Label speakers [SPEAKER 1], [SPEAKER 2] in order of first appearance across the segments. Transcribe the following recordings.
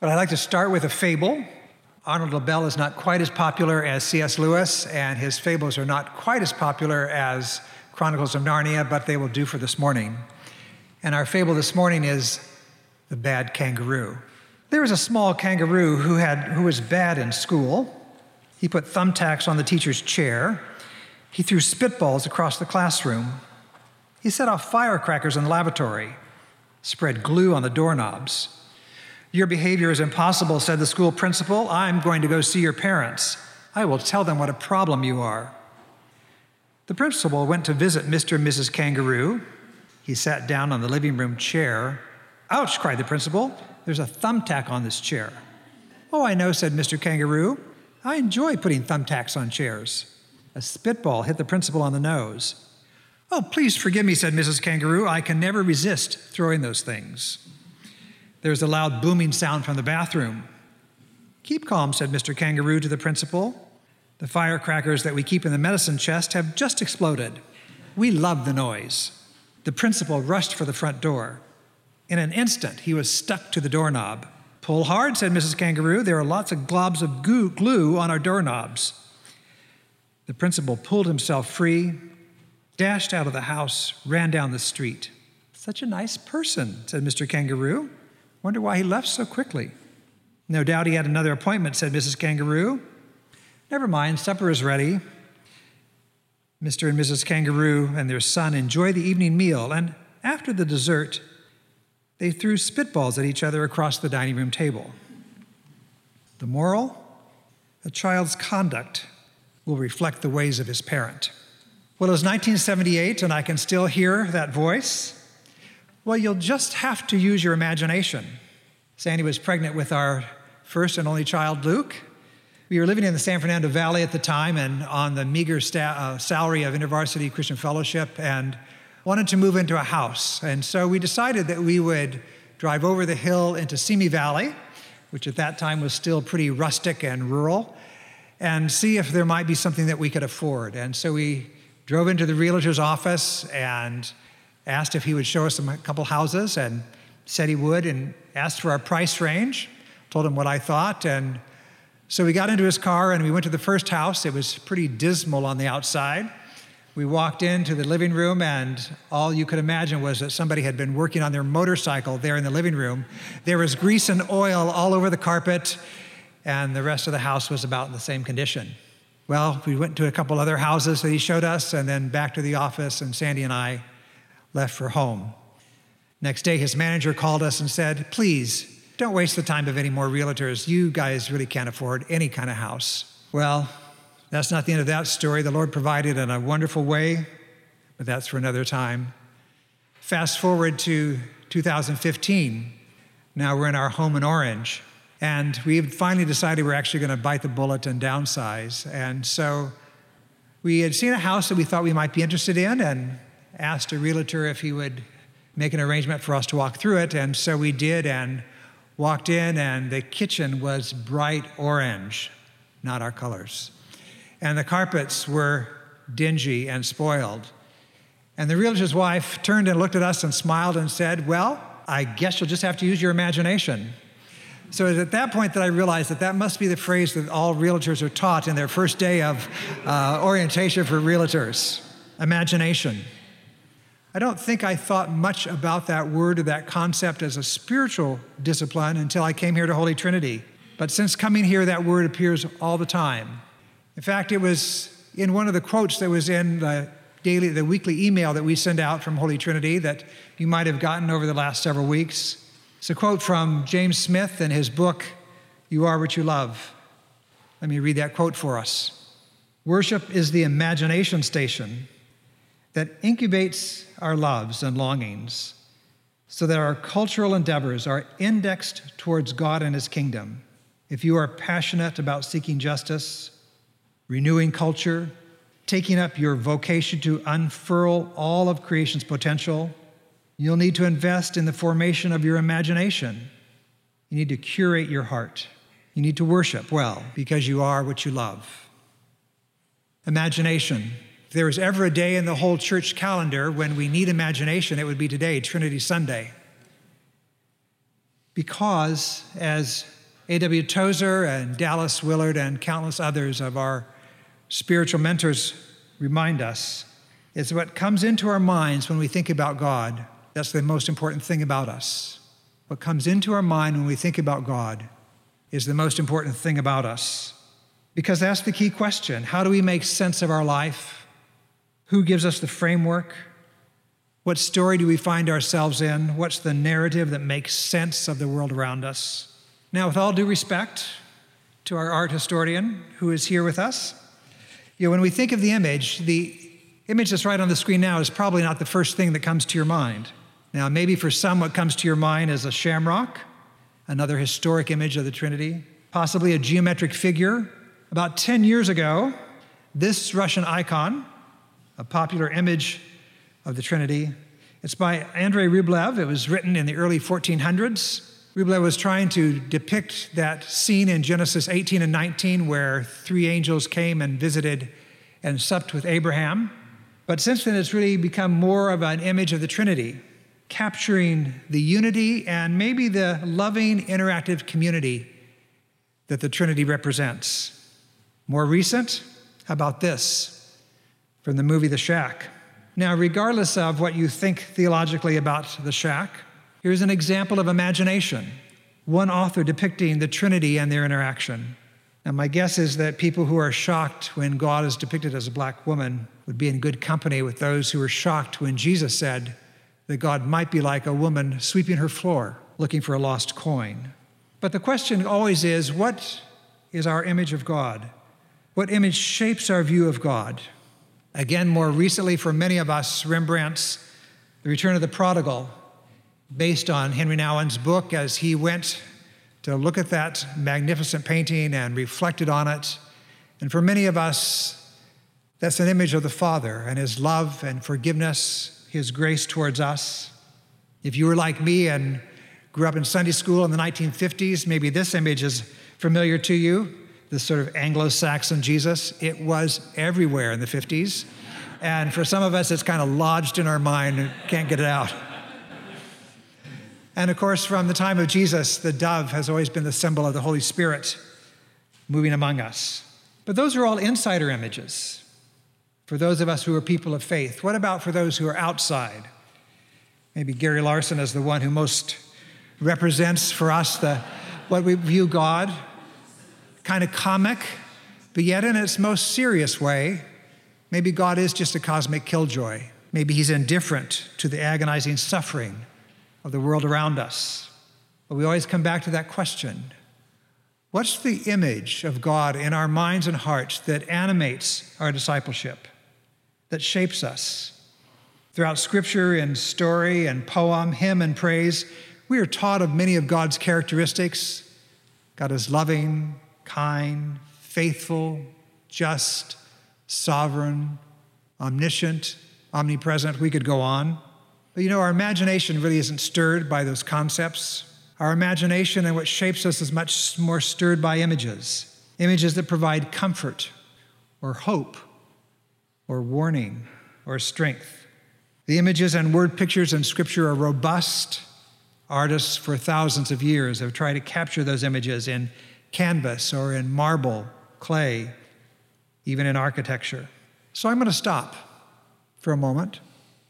[SPEAKER 1] But I'd like to start with a fable. Arnold Lobel is not quite as popular as C.S. Lewis, and his fables are not quite as popular as Chronicles of Narnia, but they will do for this morning. And our fable this morning is The Bad Kangaroo. There was a small kangaroo who, had, who was bad in school. He put thumbtacks on the teacher's chair. He threw spitballs across the classroom. He set off firecrackers in the lavatory, spread glue on the doorknobs. Your behavior is impossible, said the school principal. I'm going to go see your parents. I will tell them what a problem you are. The principal went to visit Mr. and Mrs. Kangaroo. He sat down on the living room chair. Ouch, cried the principal. There's a thumbtack on this chair. Oh, I know, said Mr. Kangaroo. I enjoy putting thumbtacks on chairs. A spitball hit the principal on the nose. Oh, please forgive me, said Mrs. Kangaroo. I can never resist throwing those things. There was a loud booming sound from the bathroom. Keep calm, said Mr. Kangaroo to the principal. The firecrackers that we keep in the medicine chest have just exploded. We love the noise. The principal rushed for the front door. In an instant, he was stuck to the doorknob. Pull hard, said Mrs. Kangaroo. There are lots of globs of goo, glue on our doorknobs. The principal pulled himself free, dashed out of the house, ran down the street. Such a nice person, said Mr. Kangaroo. Wonder why he left so quickly. No doubt he had another appointment, said Mrs. Kangaroo. Never mind, supper is ready. Mr. and Mrs. Kangaroo and their son enjoy the evening meal, and after the dessert, they threw spitballs at each other across the dining room table. The moral? A child's conduct will reflect the ways of his parent. Well, it was 1978, and I can still hear that voice. Well, you'll just have to use your imagination. Sandy was pregnant with our first and only child, Luke. We were living in the San Fernando Valley at the time and on the meager sta- uh, salary of InterVarsity Christian Fellowship and wanted to move into a house. And so we decided that we would drive over the hill into Simi Valley, which at that time was still pretty rustic and rural, and see if there might be something that we could afford. And so we drove into the realtor's office and asked if he would show us a couple houses and said he would and asked for our price range, told him what I thought. And so we got into his car and we went to the first house. It was pretty dismal on the outside. We walked into the living room, and all you could imagine was that somebody had been working on their motorcycle there in the living room. There was grease and oil all over the carpet, and the rest of the house was about in the same condition. Well, we went to a couple other houses that he showed us, and then back to the office, and Sandy and I left for home. Next day, his manager called us and said, Please, don't waste the time of any more realtors. You guys really can't afford any kind of house. Well, that's not the end of that story. The Lord provided in a wonderful way, but that's for another time. Fast forward to 2015. Now we're in our home in Orange. And we finally decided we're actually going to bite the bullet and downsize. And so we had seen a house that we thought we might be interested in, and asked a realtor if he would make an arrangement for us to walk through it. And so we did and walked in, and the kitchen was bright orange, not our colors. And the carpets were dingy and spoiled. And the realtor's wife turned and looked at us and smiled and said, Well, I guess you'll just have to use your imagination. So it was at that point that I realized that that must be the phrase that all realtors are taught in their first day of uh, orientation for realtors imagination. I don't think I thought much about that word or that concept as a spiritual discipline until I came here to Holy Trinity. But since coming here, that word appears all the time. In fact, it was in one of the quotes that was in the daily, the weekly email that we send out from Holy Trinity that you might have gotten over the last several weeks. It's a quote from James Smith in his book, You Are What You Love. Let me read that quote for us. Worship is the imagination station that incubates our loves and longings so that our cultural endeavors are indexed towards God and His kingdom. If you are passionate about seeking justice, renewing culture, taking up your vocation to unfurl all of creation's potential, you'll need to invest in the formation of your imagination. You need to curate your heart. You need to worship well because you are what you love. Imagination if there was ever a day in the whole church calendar when we need imagination, it would be today, Trinity Sunday. Because, as A.W. Tozer and Dallas Willard and countless others of our spiritual mentors remind us, it's what comes into our minds when we think about God that's the most important thing about us. What comes into our mind when we think about God is the most important thing about us. Because that's the key question. How do we make sense of our life? Who gives us the framework? What story do we find ourselves in? What's the narrative that makes sense of the world around us? Now, with all due respect to our art historian who is here with us, you know, when we think of the image, the image that's right on the screen now is probably not the first thing that comes to your mind. Now, maybe for some, what comes to your mind is a shamrock, another historic image of the Trinity, possibly a geometric figure. About 10 years ago, this Russian icon, a popular image of the Trinity, it's by Andrei Rublev. It was written in the early 1400s. Rublev was trying to depict that scene in Genesis 18 and 19 where three angels came and visited and supped with Abraham. But since then, it's really become more of an image of the Trinity capturing the unity and maybe the loving, interactive community that the Trinity represents. More recent, how about this from the movie The Shack? Now, regardless of what you think theologically about The Shack, here's an example of imagination. One author depicting the Trinity and their interaction. Now, my guess is that people who are shocked when God is depicted as a black woman would be in good company with those who are shocked when Jesus said, that God might be like a woman sweeping her floor looking for a lost coin. But the question always is what is our image of God? What image shapes our view of God? Again, more recently, for many of us, Rembrandt's The Return of the Prodigal, based on Henri Nouwen's book as he went to look at that magnificent painting and reflected on it. And for many of us, that's an image of the Father and his love and forgiveness his grace towards us. If you were like me and grew up in Sunday school in the 1950s, maybe this image is familiar to you this sort of Anglo Saxon Jesus. It was everywhere in the 50s. And for some of us, it's kind of lodged in our mind and can't get it out. And of course, from the time of Jesus, the dove has always been the symbol of the Holy Spirit moving among us. But those are all insider images for those of us who are people of faith? What about for those who are outside? Maybe Gary Larson is the one who most represents for us the what we view God, kind of comic, but yet in its most serious way, maybe God is just a cosmic killjoy. Maybe he's indifferent to the agonizing suffering of the world around us. But we always come back to that question What's the image of God in our minds and hearts that animates our discipleship? that shapes us. Throughout scripture and story and poem, hymn and praise, we are taught of many of God's characteristics. God is loving, kind, faithful, just, sovereign, omniscient, omnipresent. We could go on. But you know, our imagination really isn't stirred by those concepts. Our imagination and what shapes us is much more stirred by images images that provide comfort or hope or warning or strength. The images and word pictures in Scripture are robust. Artists for thousands of years have tried to capture those images in canvas or in marble, clay, even in architecture. So I'm going to stop for a moment.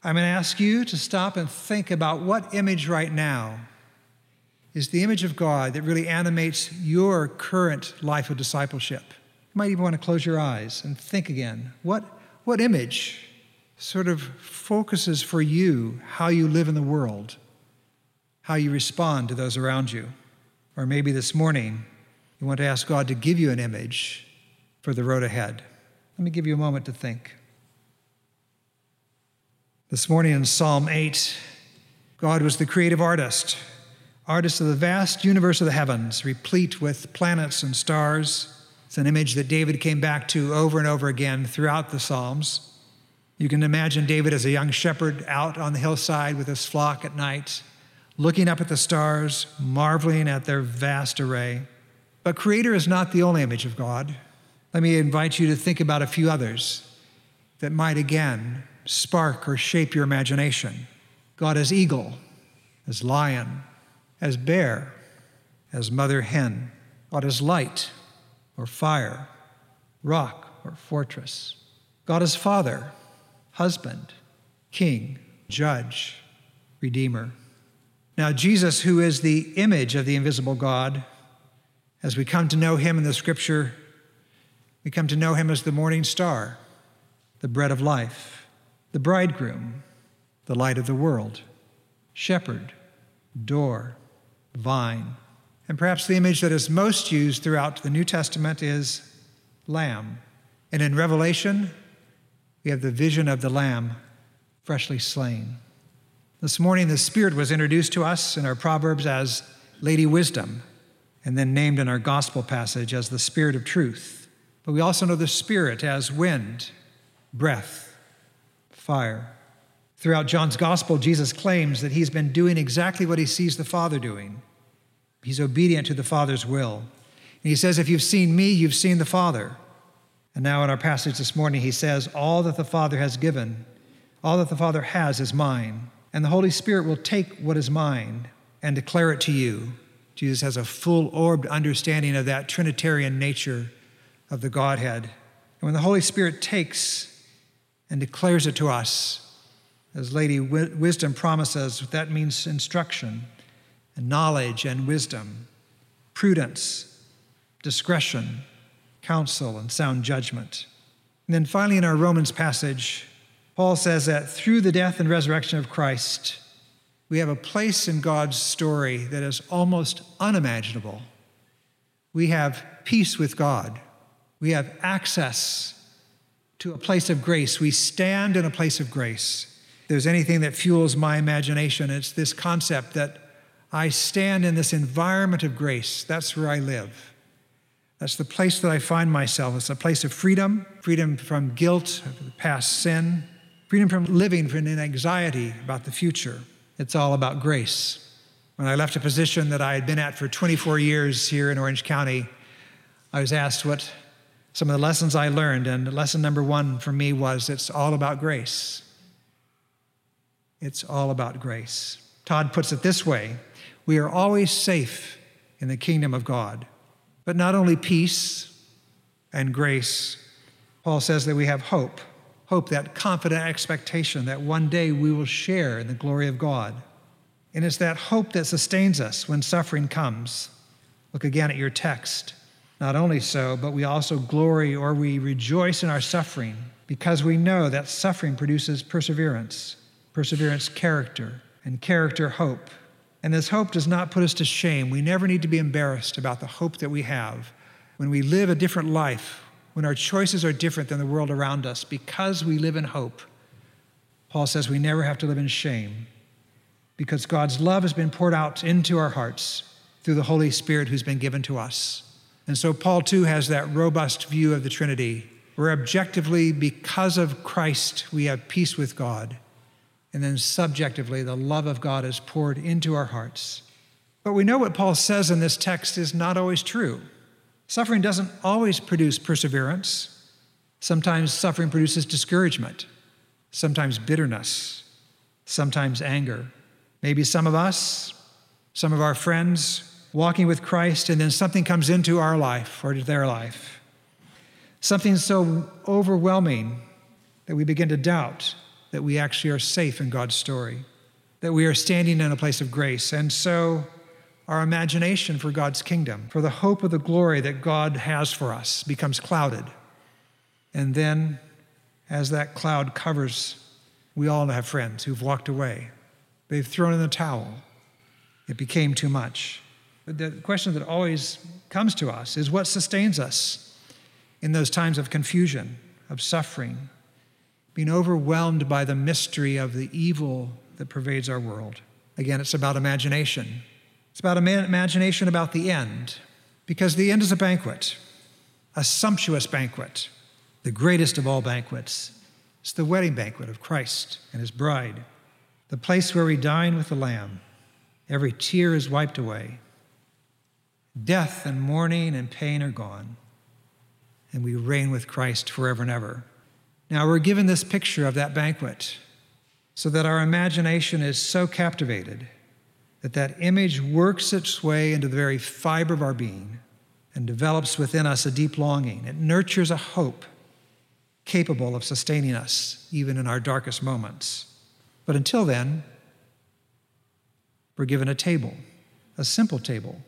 [SPEAKER 1] I'm going to ask you to stop and think about what image right now is the image of God that really animates your current life of discipleship. You might even want to close your eyes and think again. What what image sort of focuses for you how you live in the world, how you respond to those around you? Or maybe this morning, you want to ask God to give you an image for the road ahead. Let me give you a moment to think. This morning in Psalm 8, God was the creative artist, artist of the vast universe of the heavens, replete with planets and stars it's an image that David came back to over and over again throughout the Psalms. You can imagine David as a young shepherd out on the hillside with his flock at night, looking up at the stars, marveling at their vast array. But Creator is not the only image of God. Let me invite you to think about a few others that might again spark or shape your imagination. God as eagle, as lion, as bear, as mother hen. God as light or fire, rock or fortress. God is father, husband, king, judge, redeemer. Now, Jesus, who is the image of the invisible God, as we come to know him in the scripture, we come to know him as the morning star, the bread of life, the bridegroom, the light of the world, shepherd, door, vine. And perhaps the image that is most used throughout the New Testament is lamb. And in Revelation, we have the vision of the lamb freshly slain. This morning, the Spirit was introduced to us in our Proverbs as Lady Wisdom, and then named in our gospel passage as the Spirit of Truth. But we also know the Spirit as wind, breath, fire. Throughout John's gospel, Jesus claims that he's been doing exactly what he sees the Father doing. He's obedient to the Father's will. And he says, If you've seen me, you've seen the Father. And now in our passage this morning, he says, All that the Father has given, all that the Father has is mine. And the Holy Spirit will take what is mine and declare it to you. Jesus has a full orbed understanding of that Trinitarian nature of the Godhead. And when the Holy Spirit takes and declares it to us, as Lady Wisdom promises, that means instruction and knowledge and wisdom, prudence, discretion, counsel, and sound judgment. And then finally, in our Romans passage, Paul says that through the death and resurrection of Christ, we have a place in God's story that is almost unimaginable. We have peace with God. We have access to a place of grace. We stand in a place of grace. If there's anything that fuels my imagination, it's this concept that I stand in this environment of grace. That's where I live. That's the place that I find myself. It's a place of freedom freedom from guilt, past sin, freedom from living in anxiety about the future. It's all about grace. When I left a position that I had been at for 24 years here in Orange County, I was asked what some of the lessons I learned, and lesson number one for me was it's all about grace. It's all about grace. Todd puts it this way we are always safe in the kingdom of God, but not only peace and grace, Paul says that we have hope hope, that confident expectation that one day we will share in the glory of God. And it's that hope that sustains us when suffering comes. Look again at your text. Not only so, but we also glory or we rejoice in our suffering because we know that suffering produces perseverance, perseverance, character, and character, hope. And this hope does not put us to shame. We never need to be embarrassed about the hope that we have. When we live a different life, when our choices are different than the world around us because we live in hope. Paul says we never have to live in shame because God's love has been poured out into our hearts through the Holy Spirit who's been given to us. And so Paul too has that robust view of the Trinity, where objectively, because of Christ, we have peace with God. And then subjectively, the love of God is poured into our hearts. But we know what Paul says in this text is not always true. Suffering doesn't always produce perseverance. Sometimes suffering produces discouragement, sometimes bitterness, sometimes anger. Maybe some of us, some of our friends, walking with Christ, and then something comes into our life or to their life. Something so overwhelming that we begin to doubt that we actually are safe in God's story, that we are standing in a place of grace. And so our imagination for God's kingdom, for the hope of the glory that God has for us, becomes clouded. And then, as that cloud covers, we all have friends who've walked away. They've thrown in the towel. It became too much. But the question that always comes to us is what sustains us in those times of confusion, of suffering, being overwhelmed by the mystery of the evil that pervades our world. Again, it's about imagination. It's about imagination about the end, because the end is a banquet, a sumptuous banquet, the greatest of all banquets. It's the wedding banquet of Christ and his bride, the place where we dine with the Lamb. Every tear is wiped away. Death and mourning and pain are gone, and we reign with Christ forever and ever. Now, we're given this picture of that banquet so that our imagination is so captivated that that image works its way into the very fiber of our being and develops within us a deep longing. It nurtures a hope capable of sustaining us even in our darkest moments. But until then, we're given a table, a simple table,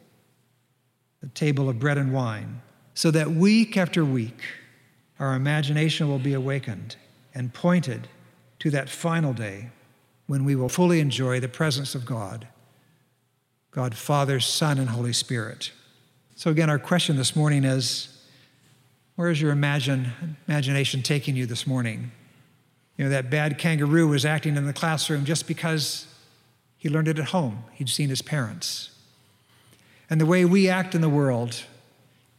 [SPEAKER 1] a table of bread and wine, so that week after week, our imagination will be awakened and pointed to that final day when we will fully enjoy the presence of God, God, Father, Son, and Holy Spirit. So, again, our question this morning is where is your imagine, imagination taking you this morning? You know, that bad kangaroo was acting in the classroom just because he learned it at home. He'd seen his parents. And the way we act in the world,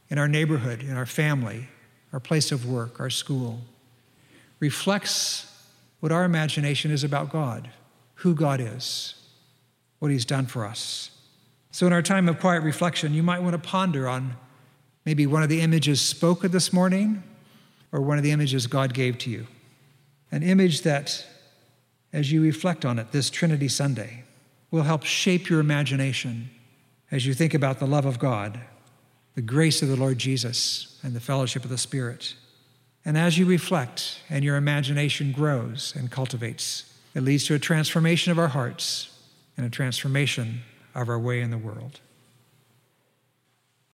[SPEAKER 1] in our neighborhood, in our family, our place of work, our school, reflects what our imagination is about God, who God is, what He's done for us. So, in our time of quiet reflection, you might want to ponder on maybe one of the images spoken this morning or one of the images God gave to you. An image that, as you reflect on it this Trinity Sunday, will help shape your imagination as you think about the love of God, the grace of the Lord Jesus, and the fellowship of the Spirit. And as you reflect and your imagination grows and cultivates, it leads to a transformation of our hearts and a transformation of our way in the world.